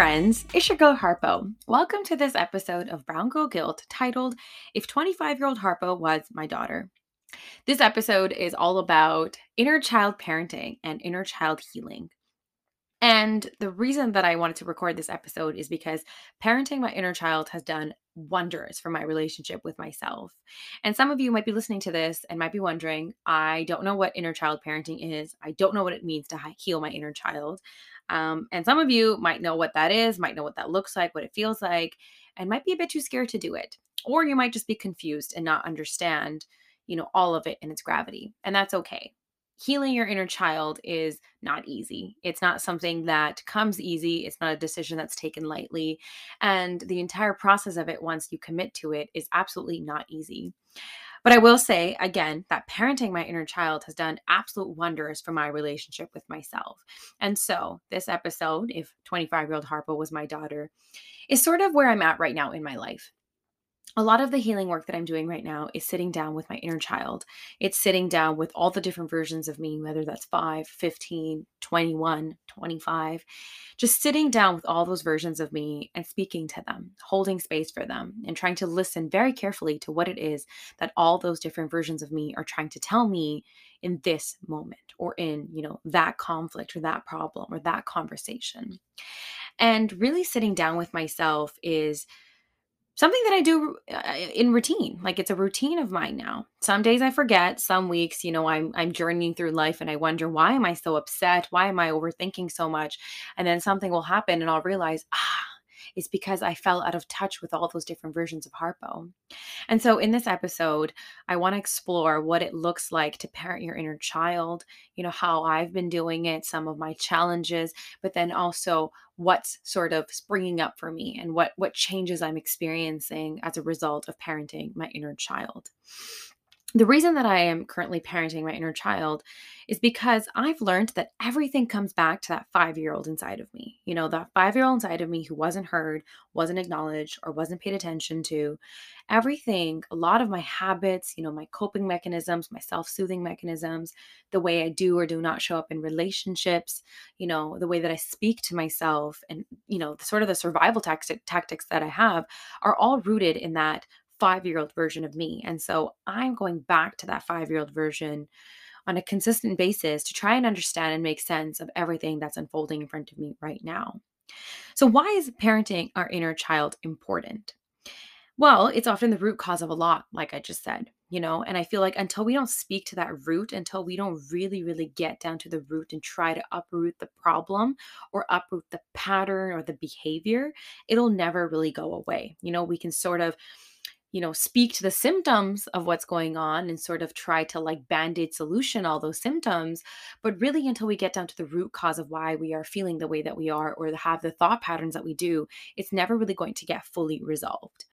Friends. It's your girl Harpo. Welcome to this episode of Brown Girl Guilt titled If 25 Year Old Harpo Was My Daughter. This episode is all about inner child parenting and inner child healing. And the reason that I wanted to record this episode is because parenting my inner child has done wonders for my relationship with myself. And some of you might be listening to this and might be wondering, I don't know what inner child parenting is. I don't know what it means to heal my inner child. Um, and some of you might know what that is, might know what that looks like, what it feels like, and might be a bit too scared to do it. Or you might just be confused and not understand, you know, all of it and its gravity. And that's okay healing your inner child is not easy. It's not something that comes easy. It's not a decision that's taken lightly. And the entire process of it, once you commit to it, is absolutely not easy. But I will say again that parenting my inner child has done absolute wonders for my relationship with myself. And so, this episode, if 25 year old Harpo was my daughter, is sort of where I'm at right now in my life a lot of the healing work that I'm doing right now is sitting down with my inner child. It's sitting down with all the different versions of me, whether that's 5, 15, 21, 25, just sitting down with all those versions of me and speaking to them, holding space for them, and trying to listen very carefully to what it is that all those different versions of me are trying to tell me in this moment or in, you know, that conflict or that problem or that conversation. And really sitting down with myself is something that I do uh, in routine. Like it's a routine of mine now. Some days I forget, some weeks, you know, I'm I'm journeying through life and I wonder why am I so upset? Why am I overthinking so much? And then something will happen and I'll realize, ah, is because I fell out of touch with all those different versions of Harpo. And so in this episode, I want to explore what it looks like to parent your inner child, you know, how I've been doing it, some of my challenges, but then also what's sort of springing up for me and what what changes I'm experiencing as a result of parenting my inner child the reason that I am currently parenting my inner child is because I've learned that everything comes back to that five year old inside of me. You know, that five year old inside of me who wasn't heard, wasn't acknowledged, or wasn't paid attention to. Everything, a lot of my habits, you know, my coping mechanisms, my self soothing mechanisms, the way I do or do not show up in relationships, you know, the way that I speak to myself, and, you know, sort of the survival tactic, tactics that I have are all rooted in that five year old version of me. And so I'm going back to that five year old version on a consistent basis to try and understand and make sense of everything that's unfolding in front of me right now. So, why is parenting our inner child important? Well, it's often the root cause of a lot, like I just said, you know, and I feel like until we don't speak to that root, until we don't really, really get down to the root and try to uproot the problem or uproot the pattern or the behavior, it'll never really go away. You know, we can sort of you know speak to the symptoms of what's going on and sort of try to like band-aid solution all those symptoms but really until we get down to the root cause of why we are feeling the way that we are or have the thought patterns that we do it's never really going to get fully resolved.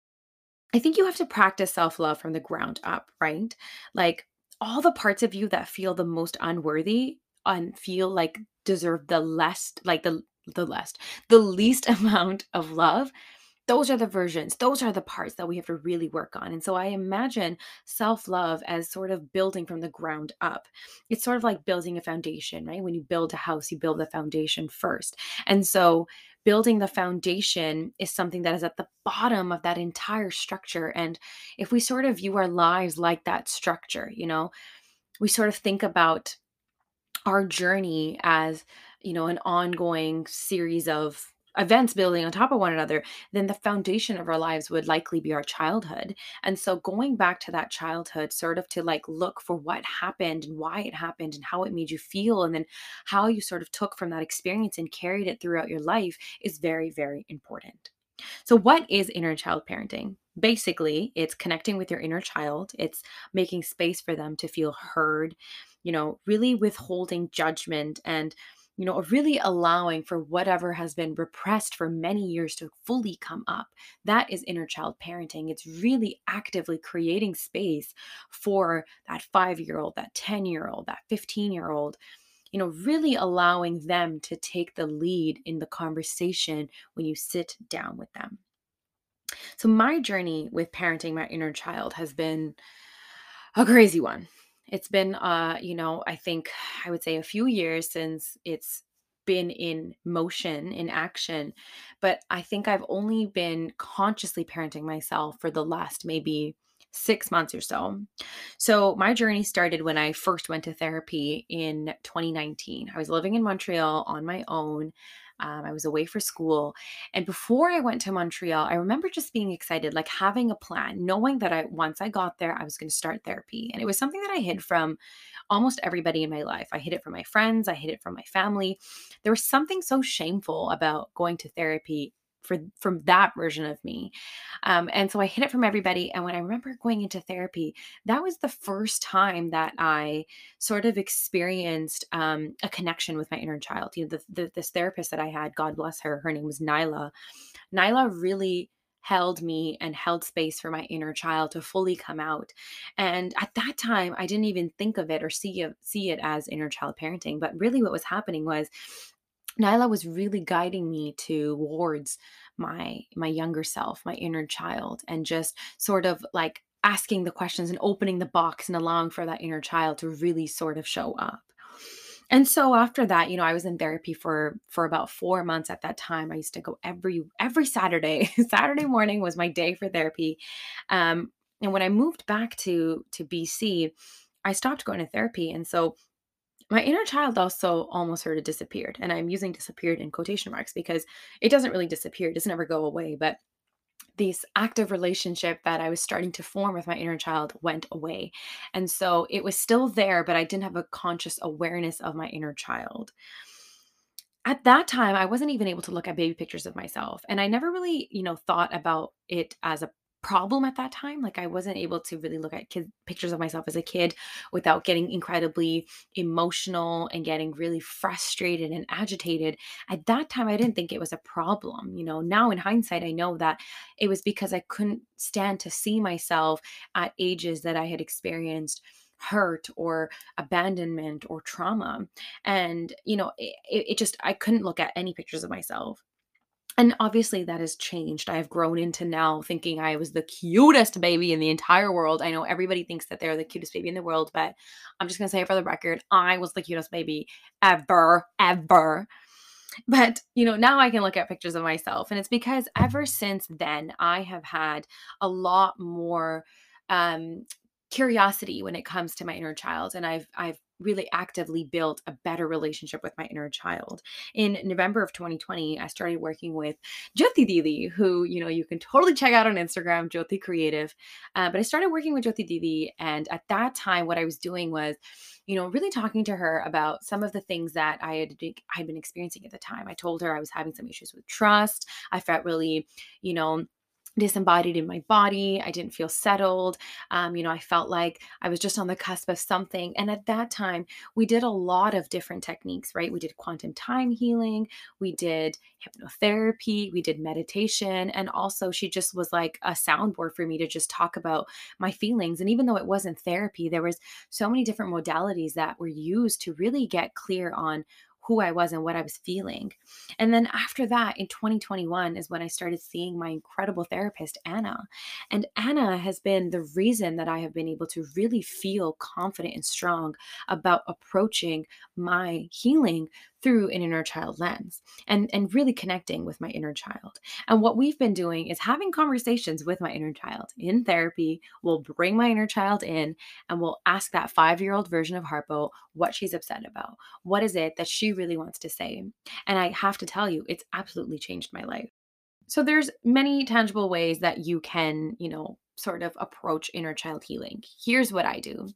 I think you have to practice self-love from the ground up right? Like all the parts of you that feel the most unworthy and feel like deserve the less like the the less the least amount of love those are the versions those are the parts that we have to really work on and so i imagine self-love as sort of building from the ground up. It's sort of like building a foundation right? When you build a house you build the foundation first and so building the foundation is something that is at the bottom of that entire structure and if we sort of view our lives like that structure you know we sort of think about our journey as you know an ongoing series of events building on top of one another, then the foundation of our lives would likely be our childhood. And so going back to that childhood, sort of to like look for what happened and why it happened and how it made you feel, and then how you sort of took from that experience and carried it throughout your life is very, very important. So, what is inner child parenting? Basically, it's connecting with your inner child, it's making space for them to feel heard, you know, really withholding judgment and you know, really allowing for whatever has been repressed for many years to fully come up. That is inner child parenting. It's really actively creating space for that five year old, that 10 year old, that 15 year old, you know, really allowing them to take the lead in the conversation when you sit down with them. So, my journey with parenting my inner child has been a crazy one it's been uh you know i think i would say a few years since it's been in motion, in action, but I think I've only been consciously parenting myself for the last maybe six months or so. So, my journey started when I first went to therapy in 2019. I was living in Montreal on my own. Um, I was away for school. And before I went to Montreal, I remember just being excited, like having a plan, knowing that I once I got there, I was going to start therapy. And it was something that I hid from almost everybody in my life. I hid it from my friends, I hid it from my family. There was something so shameful about going to therapy for from that version of me. Um, and so I hid it from everybody. And when I remember going into therapy, that was the first time that I sort of experienced um, a connection with my inner child. You know, the, the, this therapist that I had, God bless her, her name was Nyla. Nyla really held me and held space for my inner child to fully come out. And at that time, I didn't even think of it or see see it as inner child parenting. But really, what was happening was Nyla was really guiding me towards my my younger self, my inner child, and just sort of like asking the questions and opening the box and allowing for that inner child to really sort of show up. And so after that, you know, I was in therapy for for about 4 months at that time. I used to go every every Saturday. Saturday morning was my day for therapy. Um and when I moved back to to BC, I stopped going to therapy and so my inner child also almost sort of disappeared. And I'm using disappeared in quotation marks because it doesn't really disappear, it doesn't ever go away. But this active relationship that I was starting to form with my inner child went away. And so it was still there, but I didn't have a conscious awareness of my inner child. At that time, I wasn't even able to look at baby pictures of myself. And I never really, you know, thought about it as a problem at that time. Like I wasn't able to really look at kid pictures of myself as a kid without getting incredibly emotional and getting really frustrated and agitated. At that time, I didn't think it was a problem. You know, now in hindsight, I know that it was because I couldn't stand to see myself at ages that I had experienced hurt or abandonment or trauma and you know it, it just i couldn't look at any pictures of myself and obviously that has changed. I have grown into now thinking I was the cutest baby in the entire world. I know everybody thinks that they're the cutest baby in the world, but I'm just going to say it for the record, I was the cutest baby ever, ever. But, you know, now I can look at pictures of myself and it's because ever since then I have had a lot more um curiosity when it comes to my inner child and I've I've really actively built a better relationship with my inner child. In November of 2020, I started working with Jyoti Didi, who, you know, you can totally check out on Instagram, Jyoti Creative. Uh, but I started working with Jyoti Didi. And at that time, what I was doing was, you know, really talking to her about some of the things that I had I had been experiencing at the time. I told her I was having some issues with trust. I felt really, you know, disembodied in my body. I didn't feel settled. Um, you know, I felt like I was just on the cusp of something. And at that time, we did a lot of different techniques, right? We did quantum time healing, we did hypnotherapy, we did meditation. And also, she just was like a soundboard for me to just talk about my feelings. And even though it wasn't therapy, there was so many different modalities that were used to really get clear on who I was and what I was feeling. And then after that, in 2021, is when I started seeing my incredible therapist, Anna. And Anna has been the reason that I have been able to really feel confident and strong about approaching my healing through an inner child lens and and really connecting with my inner child. And what we've been doing is having conversations with my inner child in therapy. We'll bring my inner child in and we'll ask that 5-year-old version of Harpo what she's upset about. What is it that she really wants to say? And I have to tell you, it's absolutely changed my life. So there's many tangible ways that you can, you know, sort of approach inner child healing. Here's what I do.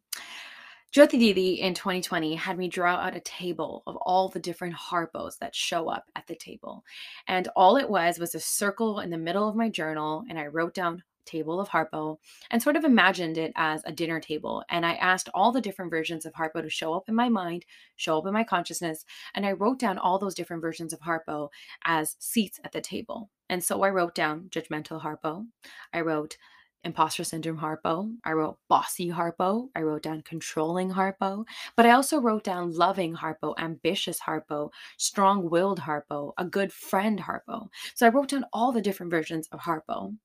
Jyoti Didi in 2020 had me draw out a table of all the different harpos that show up at the table. And all it was was a circle in the middle of my journal, and I wrote down table of harpo and sort of imagined it as a dinner table. And I asked all the different versions of harpo to show up in my mind, show up in my consciousness, and I wrote down all those different versions of harpo as seats at the table. And so I wrote down judgmental harpo. I wrote imposter syndrome Harpo. I wrote bossy Harpo. I wrote down controlling Harpo. But I also wrote down loving Harpo, ambitious Harpo, strong willed Harpo, a good friend Harpo. So I wrote down all the different versions of Harpo.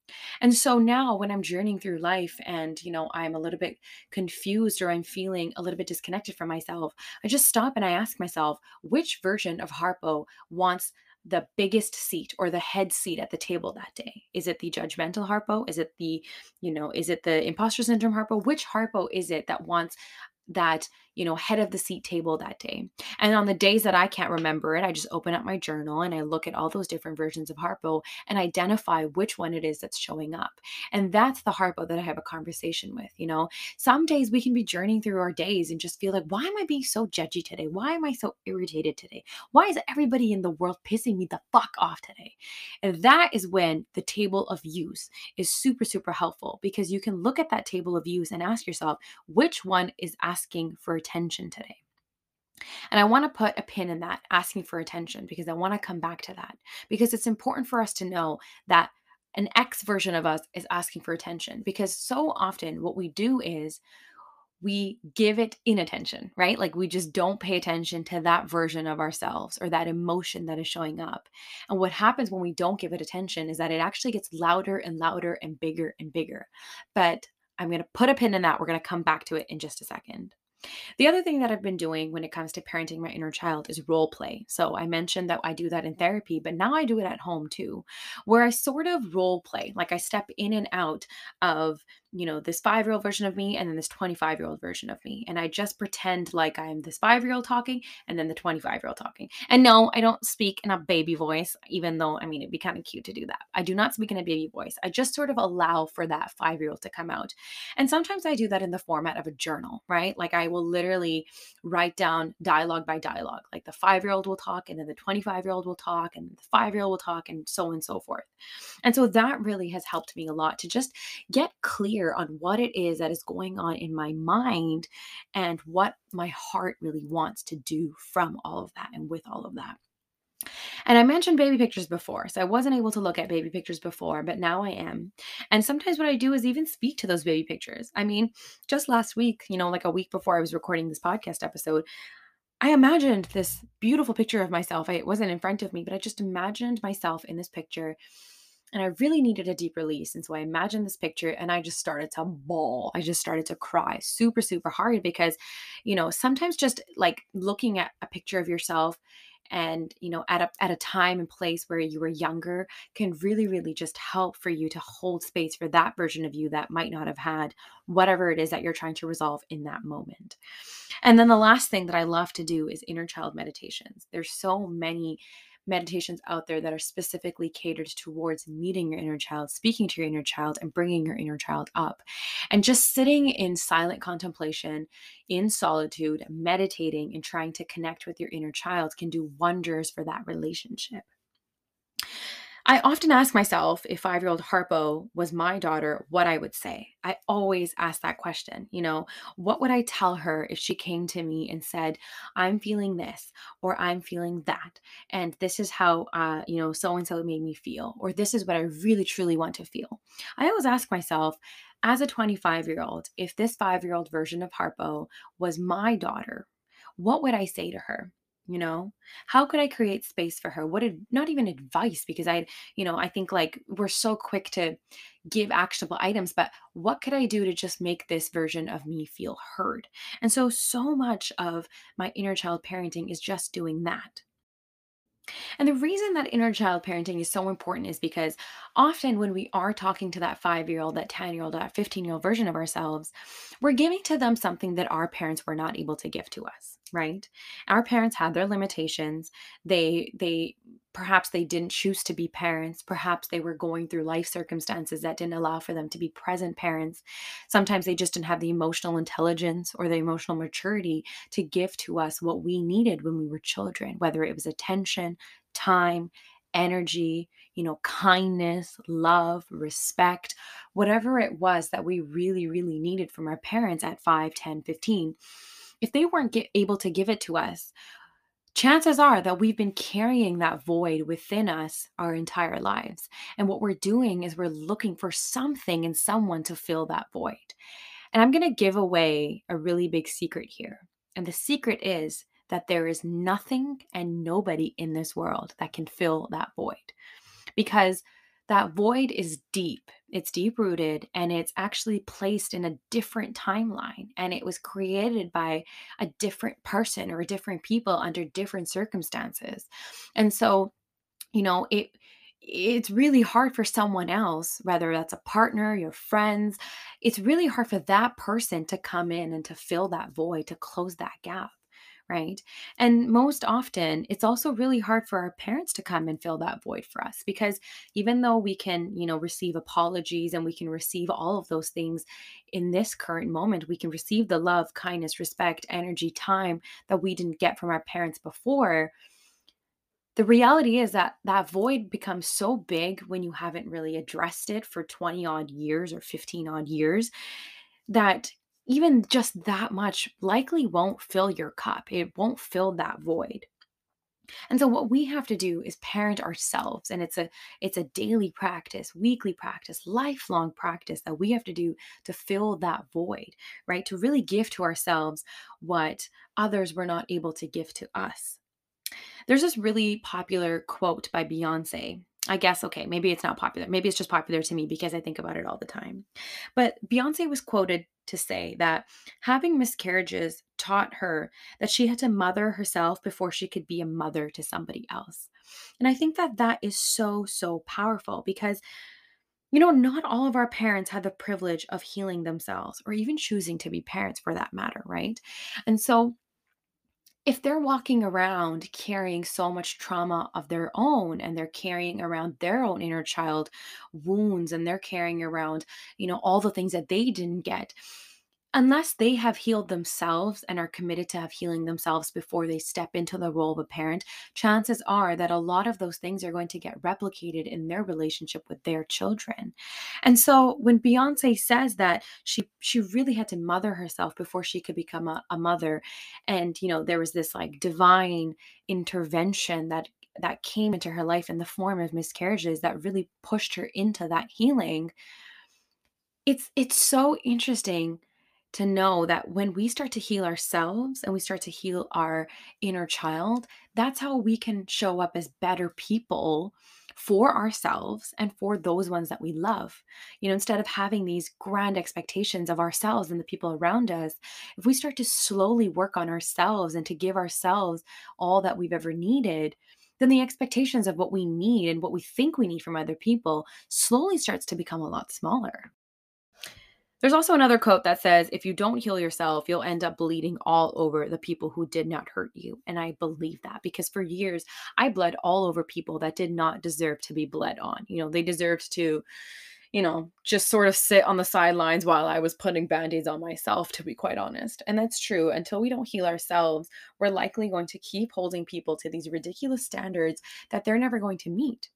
And so now when I'm journeying through life and, you know, I'm a little bit confused or I'm feeling a little bit disconnected from myself, I just stop and I ask myself, which version of Harpo wants the biggest seat or the head seat at the table that day? Is it the judgmental Harpo? Is it the, you know, is it the imposter syndrome Harpo? Which Harpo is it that wants that you know head of the seat table that day. And on the days that i can't remember it i just open up my journal and i look at all those different versions of harpo and identify which one it is that's showing up. And that's the harpo that i have a conversation with you know? Some days we can be journeying through our days and just feel like why am i being so judgy today? Why am i so irritated today? Why is everybody in the world pissing me the fuck off today? And that is when the table of use is super super helpful because you can look at that table of use and ask yourself which one is asking for attention today. And I want to put a pin in that, asking for attention, because I want to come back to that. Because it's important for us to know that an X version of us is asking for attention. Because so often what we do is we give it inattention, right? Like we just don't pay attention to that version of ourselves or that emotion that is showing up. And what happens when we don't give it attention is that it actually gets louder and louder and bigger and bigger. But I'm going to put a pin in that. We're going to come back to it in just a second. The other thing that I've been doing when it comes to parenting my inner child is role play. So I mentioned that I do that in mm-hmm. therapy, but now I do it at home too, where I sort of role play, like I step in and out of you know, this five year old version of me and then this 25 year old version of me. And I just pretend like I'm this five year old talking and then the 25 year old talking. And no, I don't speak in a baby voice, even though, I mean, it'd be kind of cute to do that. I do not speak in a baby voice. I just sort of allow for that five year old to come out. And sometimes I do that in the format of a journal, right? Like I will literally write down dialogue by dialogue. Like the five year old will talk and then the 25 year old will talk and the five year old will talk and so on and so forth. And so that really has helped me a lot to just get clear clear on what it is that is going on in my mind and what my heart really wants to do from all of that and with all of that. And I mentioned baby pictures before. So I wasn't able to look at baby pictures before, but now I am. And sometimes what I do is even speak to those baby pictures. I mean, just last week, you know, like a week before I was recording this podcast episode, I imagined this beautiful picture of myself. I, it wasn't in front of me, but I just imagined myself in this picture and I really needed a deep release. And so I imagined this picture and I just started to bawl. I just started to cry super, super hard because, you know, sometimes just like looking at a picture of yourself and you know at a, at a time and place where you were younger can really really just help for you to hold space for that version of you that might not have had whatever it is that you're trying to resolve in that moment and then the last thing that i love to do is inner child meditations there's so many meditations out there that are specifically catered towards meeting your inner child, speaking to your inner child, and bringing your inner child up. And just sitting in silent contemplation, in solitude, meditating, and trying to connect with your inner child can do wonders for that relationship. I often ask myself if five year old Harpo was my daughter, what I would say. I always ask that question. You know, what would I tell her if she came to me and said, I'm feeling this or I'm feeling that? And this is how, uh, you know, so and so made me feel, or this is what I really truly want to feel. I always ask myself, as a 25 year old, if this five year old version of Harpo was my daughter, what would I say to her? You know? How could i create space for her? What did not even advice because i you know i think like we're so quick to give actionable items but what could i do to just make this version of me feel heard? And so so much of my inner child parenting is just doing that and the reason that inner child parenting is so important is because often when we are talking to that five year old, that 10 year old, that 15 year old version of ourselves, we're giving to them something that our parents were not able to give to us, right? Our parents had their limitations. They, they, perhaps they didn't choose to be parents. Perhaps they were going through life circumstances that didn't allow for them to be present parents. Sometimes they just didn't have the emotional intelligence or the emotional maturity to give to us what we needed when we were children, whether it was attention, time, energy, you know, kindness, love, respect, whatever it was that we really, really needed from our parents at 5, 10, 15. If they weren't able to give it to us, chances are that we've been carrying that void within us our entire lives. And what we're doing is we're looking for something and someone to fill that void. And I'm going to give away a really big secret here. And the secret is that there is nothing and nobody in this world that can fill that void because that void is deep. It's deep rooted and it's actually placed in a different timeline. And it was created by a different person or different people under different circumstances. And so, you know, it, it's really hard for someone else, whether that's a partner, your friends, it's really hard for that person to come in and to fill that void, to close that gap right? And most often, it's also really hard for our parents to come and fill that void for us because even though we can, you know, receive apologies and we can receive all of those things in this current moment, we can receive the love, kindness, respect, energy, time that we didn't get from our parents before. The reality is that that void becomes so big when you haven't really addressed it for 20 odd years or 15 odd years that even just that much likely won't fill your cup. It won't fill that void. And so what we have to do is parent ourselves and it's a it's a daily practice, weekly practice, lifelong practice that we have to do to fill that void, right? To really give to ourselves what others were not able to give to us. There's this really popular quote by Beyonce I guess, okay, maybe it's not popular. Maybe it's just popular to me because I think about it all the time. But Beyonce was quoted to say that having miscarriages taught her that she had to mother herself before she could be a mother to somebody else. And I think that that is so, so powerful because, you know, not all of our parents had the privilege of healing themselves or even choosing to be parents for that matter, right? And so if they're walking around carrying so much trauma of their own and they're carrying around their own inner child wounds and they're carrying around you know all the things that they didn't get unless they have healed themselves and are committed to have healing themselves before they step into the role of a parent, chances are that a lot of those things are going to get replicated in their relationship with their children. And so when Beyonce says that she she really had to mother herself before she could become a, a mother, and you know, there was this like divine intervention that that came into her life in the form of miscarriages that really pushed her into that healing it's it's so interesting to know that when we start to heal ourselves and we start to heal our inner child, that's how we can show up as better people for ourselves and for those ones that we love. You know, instead of having these grand expectations of ourselves and the people around us, if we start to slowly work on ourselves and to give ourselves all that we've ever needed, then the expectations of what we need and what we think we need from other people slowly starts to become a lot smaller. There's also another quote that says, if you don't heal yourself, you'll end up bleeding all over the people who did not hurt you. And I believe that because for years I bled all over people that did not deserve to be bled on. You know, they deserved to, you know, just sort of sit on the sidelines while I was putting band aids on myself, to be quite honest. And that's true. Until we don't heal ourselves, we're likely going to keep holding people to these ridiculous standards that they're never going to meet.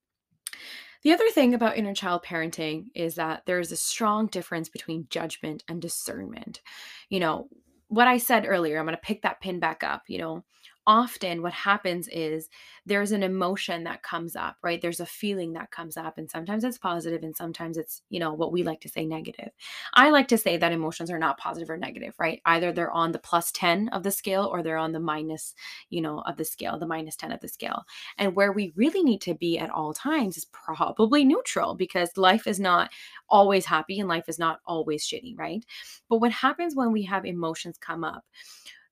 The other thing about inner child parenting is that there is a strong difference between judgment and discernment. You know, what I said earlier, I'm going to pick that pin back up. You know, often what happens is there's an emotion that comes up, right? There's a feeling that comes up, and sometimes it's positive, and sometimes it's, you know, what we like to say negative. I like to say that emotions are not positive or negative, right? Either they're on the plus 10 of the scale or they're on the minus, you know, of the scale, the minus 10 of the scale. And where we really need to be at all times is probably neutral because life is not always happy and life is not always shitty, right? But what happens when we have emotions come up?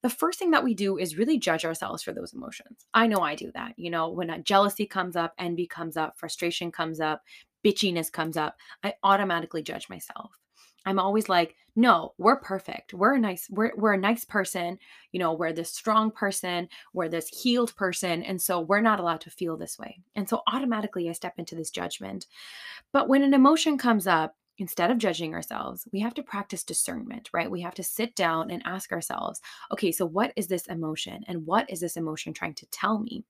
The first thing that we do is really judge ourselves for those emotions. I know I do that. You know, when jealousy comes up, envy comes up, frustration comes up, bitchiness comes up, I automatically judge myself. I'm always like, no, we're perfect. We're a nice, we're, we're a nice person. You know, we're this strong person, we're this healed person. And so we're not allowed to feel this way. And so automatically I step into this judgment. But when an emotion comes up, instead of judging ourselves, we have to practice discernment, right? We have to sit down and ask ourselves, okay, so what is this emotion? And what is this emotion trying to tell me?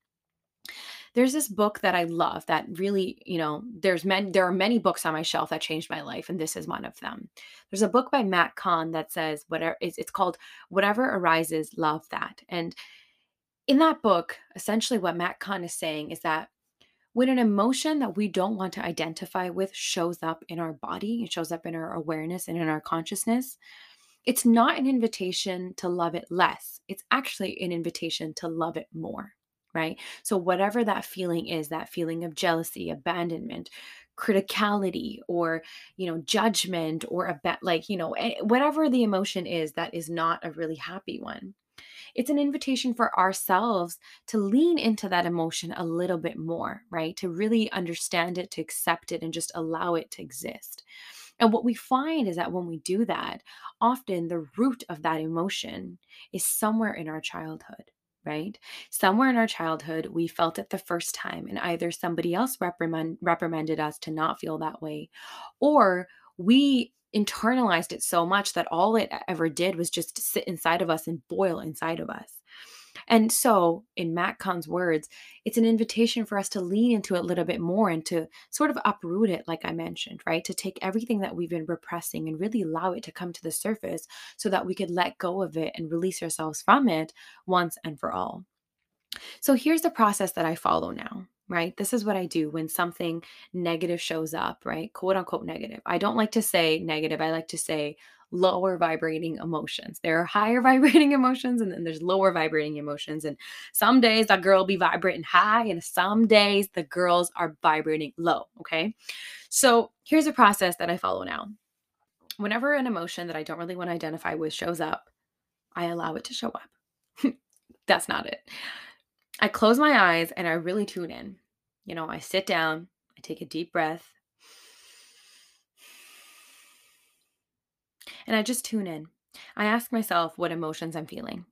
There's this book that I love that really, you know, there's many there are many books on my shelf that changed my life and this is one of them. There's a book by Matt Kahn that says whatever it's called Whatever Arises, Love That. And in that book, essentially what Matt Kahn is saying is that when an emotion that we don't want to identify with shows up in our body, it shows up in our awareness and in our consciousness, it's not an invitation to love it less. It's actually an invitation to love it more, right? So, whatever that feeling is, that feeling of jealousy, abandonment, criticality, or, you know, judgment, or a bet, like, you know, eh, whatever the emotion is that is not a really happy one it's an invitation for ourselves to lean into that emotion a little bit more, right? To really understand it, to accept it, and just allow it to exist. And what we find is that when we do that, often the root of that emotion is somewhere in our childhood right? Somewhere in our childhood, we felt it the first time, and either somebody else reprimand, reprimanded us to not feel that way, or we internalized it so much that all it ever did was just sit inside of us and boil inside of us. And so, in Matt Kahn's words, it's an invitation for us to lean into it a little bit more and to sort of uproot it, like I mentioned, right? To take everything that we've been repressing and really allow it to come to the surface so that we could let go of it and release ourselves from it once and for all. So, here's the process that I follow now right? This is what I do when something negative shows up, right? Quote unquote negative. I don't like to say negative. I like to say lower vibrating emotions. There are higher vibrating emotions and then there's lower vibrating emotions. And some days that girl be vibrating high and some days the girls are vibrating low. Okay. So here's a process that I follow now. Whenever an emotion that I don't really want to identify with shows up, I allow it to show up. That's not it. I close my eyes and I really tune in. You know, I sit down, I take a deep breath, and I just tune in. I ask myself what emotions I'm feeling.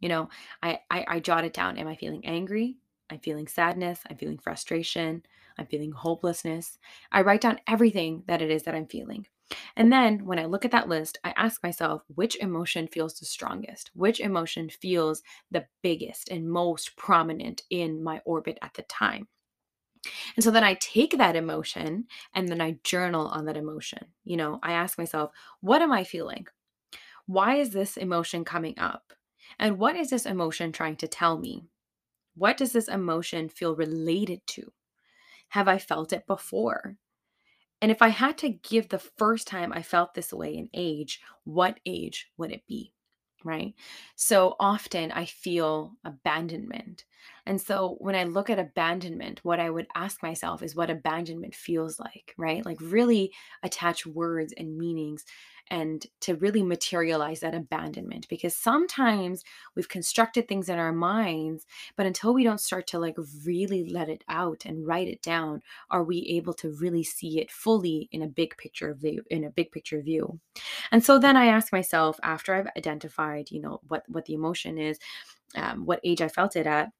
You know, I, I, I jot it down. Am I feeling angry? I'm feeling sadness. I'm feeling frustration. I'm feeling hopelessness. I write down everything that it is that I'm feeling. And then when I look at that list, I ask myself which emotion feels the strongest, which emotion feels the biggest and most prominent in my orbit at the time. And so then I take that emotion and then I journal on that emotion. You know, I ask myself, what am I feeling? Why is this emotion coming up? And what is this emotion trying to tell me? What does this emotion feel related to? Have I felt it before? And if I had to give the first time I felt this way an age, what age would it be? Right. So often I feel abandonment. And so when I look at abandonment, what I would ask myself is what abandonment feels like, right? Like really attach words and meanings and to really materialize that abandonment because sometimes we've constructed things in our minds but until we don't start to like really let it out and write it down are we able to really see it fully in a big picture view in a big picture view and so then i ask myself after i've identified you know what what the emotion is um, what age i felt it at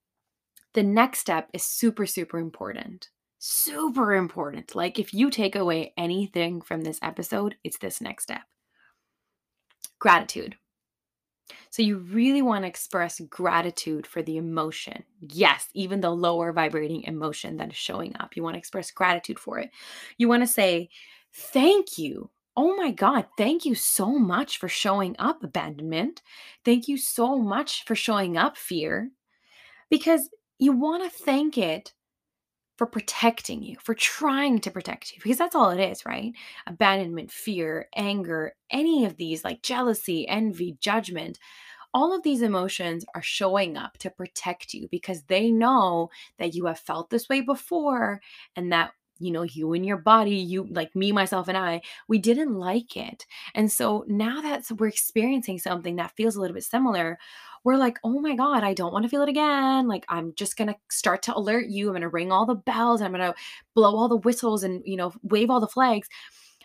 the next step is super super important super important. Like, if you take away anything from this episode, it's this next step gratitude. So, you really want to express gratitude for the emotion. Yes, even the lower vibrating emotion that is showing up. You want to express gratitude for it. You want to say, Thank you. Oh my God, thank you so much for showing up, abandonment. Thank you so much for showing up, fear. Because you want to thank it for protecting you, for trying to protect you, because that's all it is, right? Abandonment, fear, anger, any of these, like jealousy, envy, judgment, all of these emotions are showing up to protect you because they know that you have felt this way before and that you know you and your body you like me myself and i we didn't like it and so now that we're experiencing something that feels a little bit similar we're like, oh my God, I don't want to feel it again. Like, I'm just going to start to alert you. I'm going to ring all the bells. I'm going to blow all the whistles and, you know, wave all the flags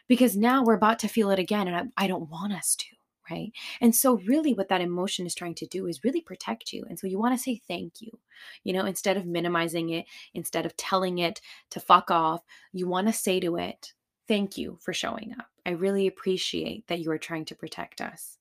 because now we're about to feel it again. And I, I don't want us to. Right. And so, really, what that emotion is trying to do is really protect you. And so, you want to say thank you, you know, instead of minimizing it, instead of telling it to fuck off, you want to say to it, thank you for showing up. I really appreciate that you are trying to protect us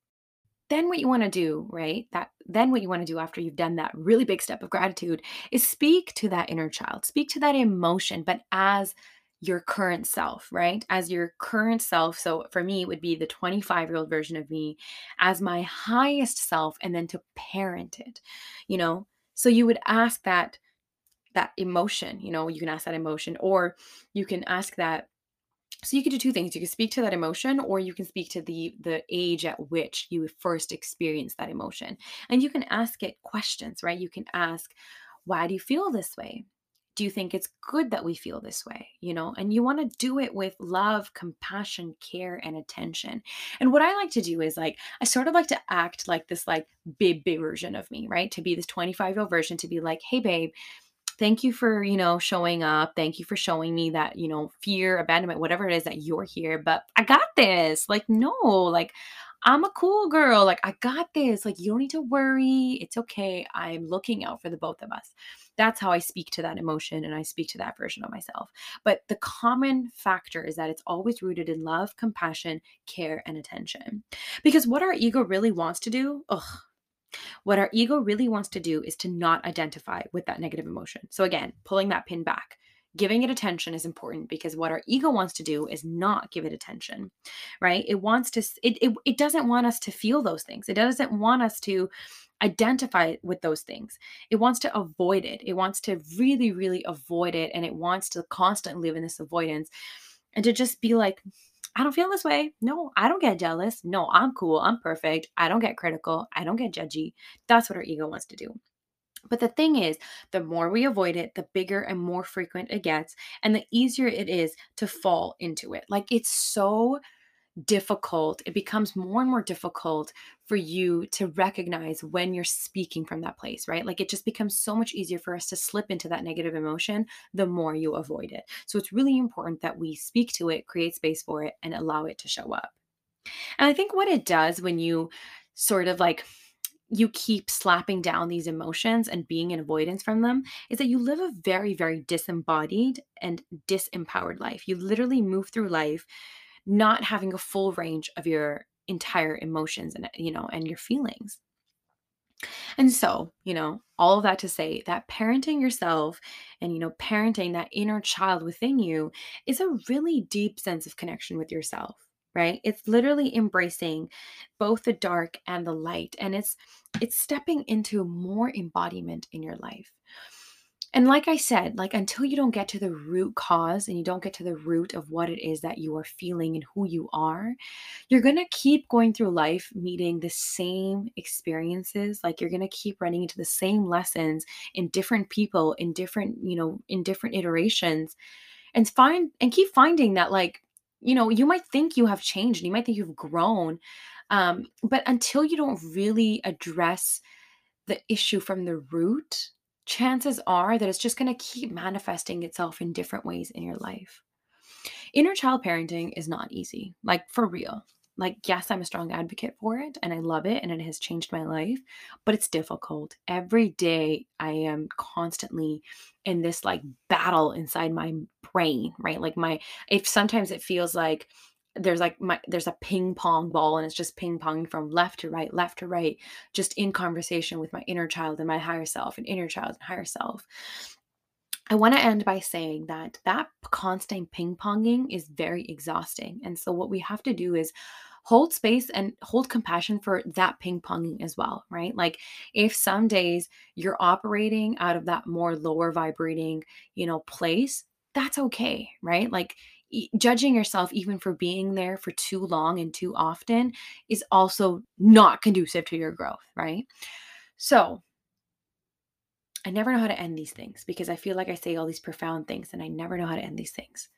then what you want to do right that then what you want to do after you've done that really big step of gratitude is speak to that inner child speak to that emotion but as your current self right as your current self so for me it would be the 25 year old version of me as my highest self and then to parent it you know So you would ask that that emotion, you know, you can ask that emotion or you can ask that so you can do two things. You can speak to that emotion or you can speak to the the age at which you first experienced that emotion. And you can ask it questions, right? You can ask, why do you feel this way? Do you think it's good that we feel this way? You know, and you want to do it with love, compassion, care, and attention. And what I like to do is like, I sort of like to act like this, like, big, big version of me, right? To be this 25 year old version, to be like, hey, babe, thank you for you know showing up. Thank you for showing me that you know fear abandonment whatever it is that you're here but i got this. Like no like i'm a cool girl. Like i got this. Like you don't need to worry. It's okay. I'm looking out for the both of us that's how i speak to that emotion and i speak to that version of myself. But the common factor is that it's always rooted in love compassion care and attention. Because what our ego really wants to do ugh what our ego really wants to do is to not identify with that negative emotion. So, again, pulling that pin back, giving it attention is important because what our ego wants to do is not give it attention, right? It wants to, it, it, it doesn't want us to feel those things. It doesn't want us to identify with those things. It wants to avoid it. It wants to really, really avoid it. And it wants to constantly live in this avoidance and to just be like, I don't feel this way. No, I don't get jealous. No, I'm cool. I'm perfect. I don't get critical. I don't get judgy. That's what our ego wants to do. But the thing is, the more we avoid it, the bigger and more frequent it gets, and the easier it is to fall into it. Like it's so difficult, it becomes more and more difficult for you to recognize when you're speaking from that place, right? Like it just becomes so much easier for us to slip into that negative emotion the more you avoid it. So it's really important that we speak to it, create space for it, and allow it to show up. And I think what it does when you sort of like you keep slapping down these emotions and being in avoidance from them is that you live a very, very disembodied and disempowered life. You literally move through life not having a full range of your entire emotions and you know and your feelings and so, you know, all of that to say that parenting yourself and, you know, parenting that inner child within you is a really deep sense of connection with yourself, right? It's literally embracing both the dark and the light and it's it's stepping into more embodiment in your life. And like I said, like until you don't get to the root cause and you don't get to the root of what it is that you are feeling and who you are, you're going to keep going through life meeting the same experiences. Like you're going to keep running into the same lessons in different people, in different, you know, in different iterations and find and keep finding that like, you know, you might think you have changed you might think you've grown. Um, but until you don't really address the issue from the root, chances are that it's just going to keep manifesting itself in different ways in your life. Inner child parenting is not easy, like for real. Like, yes, I'm a strong advocate for it and I love it and it has changed my life, but it's difficult. Every day I am constantly in this like battle inside my brain, right? Like, my, if sometimes it feels like, there's like my there's a ping pong ball and it's just ping ponging from left to right left to right just in conversation with my inner child and my higher self and inner child and higher self I want to end by saying that that constant ping ponging is very exhausting. And so, what we have to do is hold space and hold compassion for that ping ponging as well, right? Like, if some days you're operating out of that more lower vibrating, you know, place, that's okay, right? Like, judging yourself even for being there for too long and too often is also not conducive to your growth, right? So, I never know how to end these things because I feel like I say all these profound things and I never know how to end these things.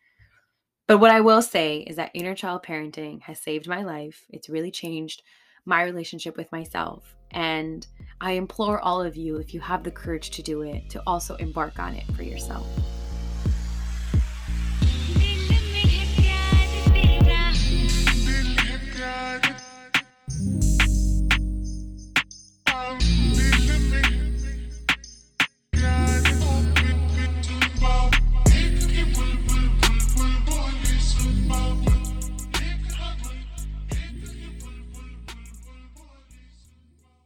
But what I will say is that inner child parenting has saved my life. It's really changed my relationship with myself. And I implore all of you, if you have the courage to do it, to also embark on it for yourself.